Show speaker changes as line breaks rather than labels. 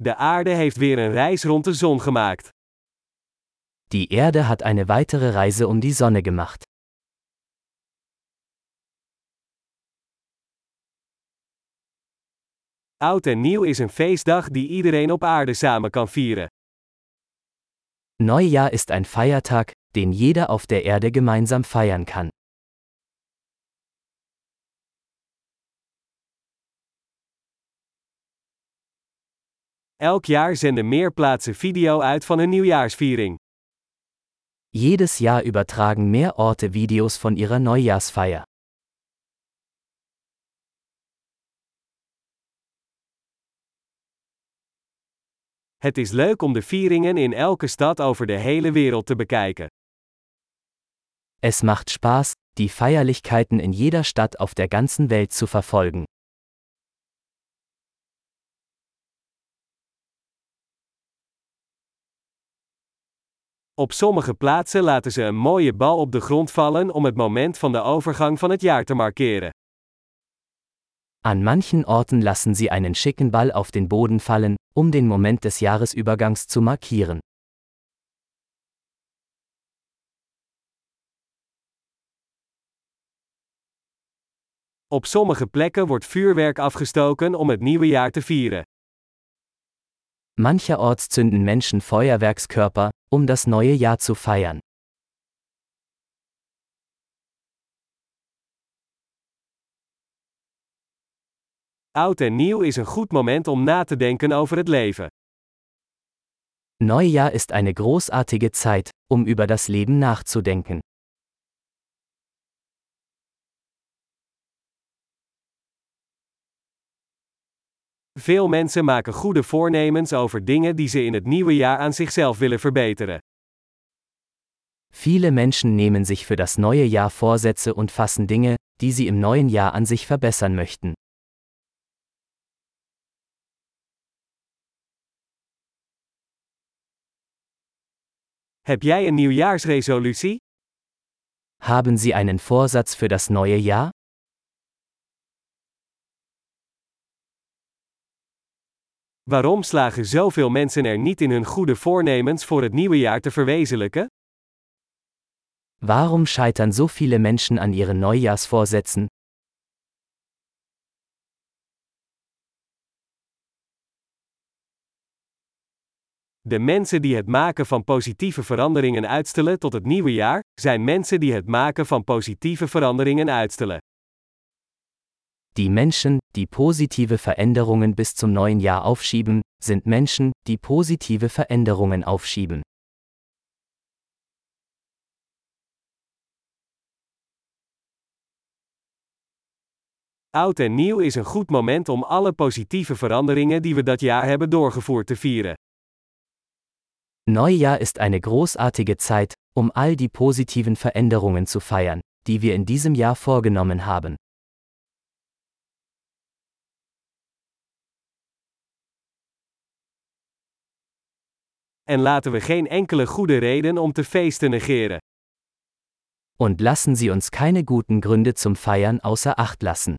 De aarde heeft weer een reis rond de zon gemaakt.
Die Erde hat eine weitere Reise um die Sonne gemacht.
Oud en nieuw is een feestdag die iedereen op aarde samen kan vieren.
Neujahr ist ein Feiertag, den jeder auf der Erde gemeinsam feiern kann.
Elk jaar zenden meer plaatsen video uit van hun nieuwjaarsviering.
Jedes Jahr übertragen mehr Orte Videos von ihrer Neujahrsfeier.
Het is leuk om de vieringen in elke stad over de hele wereld te bekijken.
Es macht Spaß, die Feierlichkeiten in jeder Stadt auf der ganzen Welt zu verfolgen.
Op sommige plaatsen laten ze een mooie bal op de grond vallen om het moment van de overgang van het jaar te markeren.
An manchen Orten lassen sie einen schicken Ball auf den Boden fallen, um den Moment des Jahresübergangs zu markieren.
Op sommige plekken wordt vuurwerk afgestoken om het nieuwe jaar te vieren.
Mancherorts zünden Menschen Feuerwerkskörper, um das neue Jahr zu feiern.
Oud en nieuw is een goed moment om na te denken over het leven.
Neujahr ist eine großartige Zeit, um über das Leben nachzudenken.
Veel mensen maken goede voornemens over dingen die ze in het nieuwe jaar aan zichzelf willen verbeteren.
Viele Menschen nehmen sich für das neue Jahr Vorsätze und fassen Dinge, die sie im neuen Jahr an sich verbessern möchten.
Heb jij een nieuwjaarsresolutie?
Haben Sie einen Vorsatz für das neue Jahr?
Waarom slagen zoveel mensen er niet in hun goede voornemens voor het nieuwe jaar te verwezenlijken?
Warum scheitern so viele Menschen an ihren Neujahrsvorsätzen?
De mensen die het maken van positieve veranderingen uitstellen tot het nieuwe jaar, zijn mensen die het maken van positieve veranderingen uitstellen.
Die Menschen, die positive Veränderungen bis zum neuen Jahr aufschieben, sind Menschen, die positive Veränderungen aufschieben.
Oud en nieuw is een goed moment om alle positieve veranderingen die we dat jaar hebben doorgevoerd te vieren.
Neujahr ist eine großartige Zeit, um all die positiven Veränderungen zu feiern, die wir in diesem Jahr vorgenommen haben.
En laten we geen enkele goede reden om te feesten negeren.
Und lassen Sie uns keine guten Gründe zum Feiern außer Acht lassen.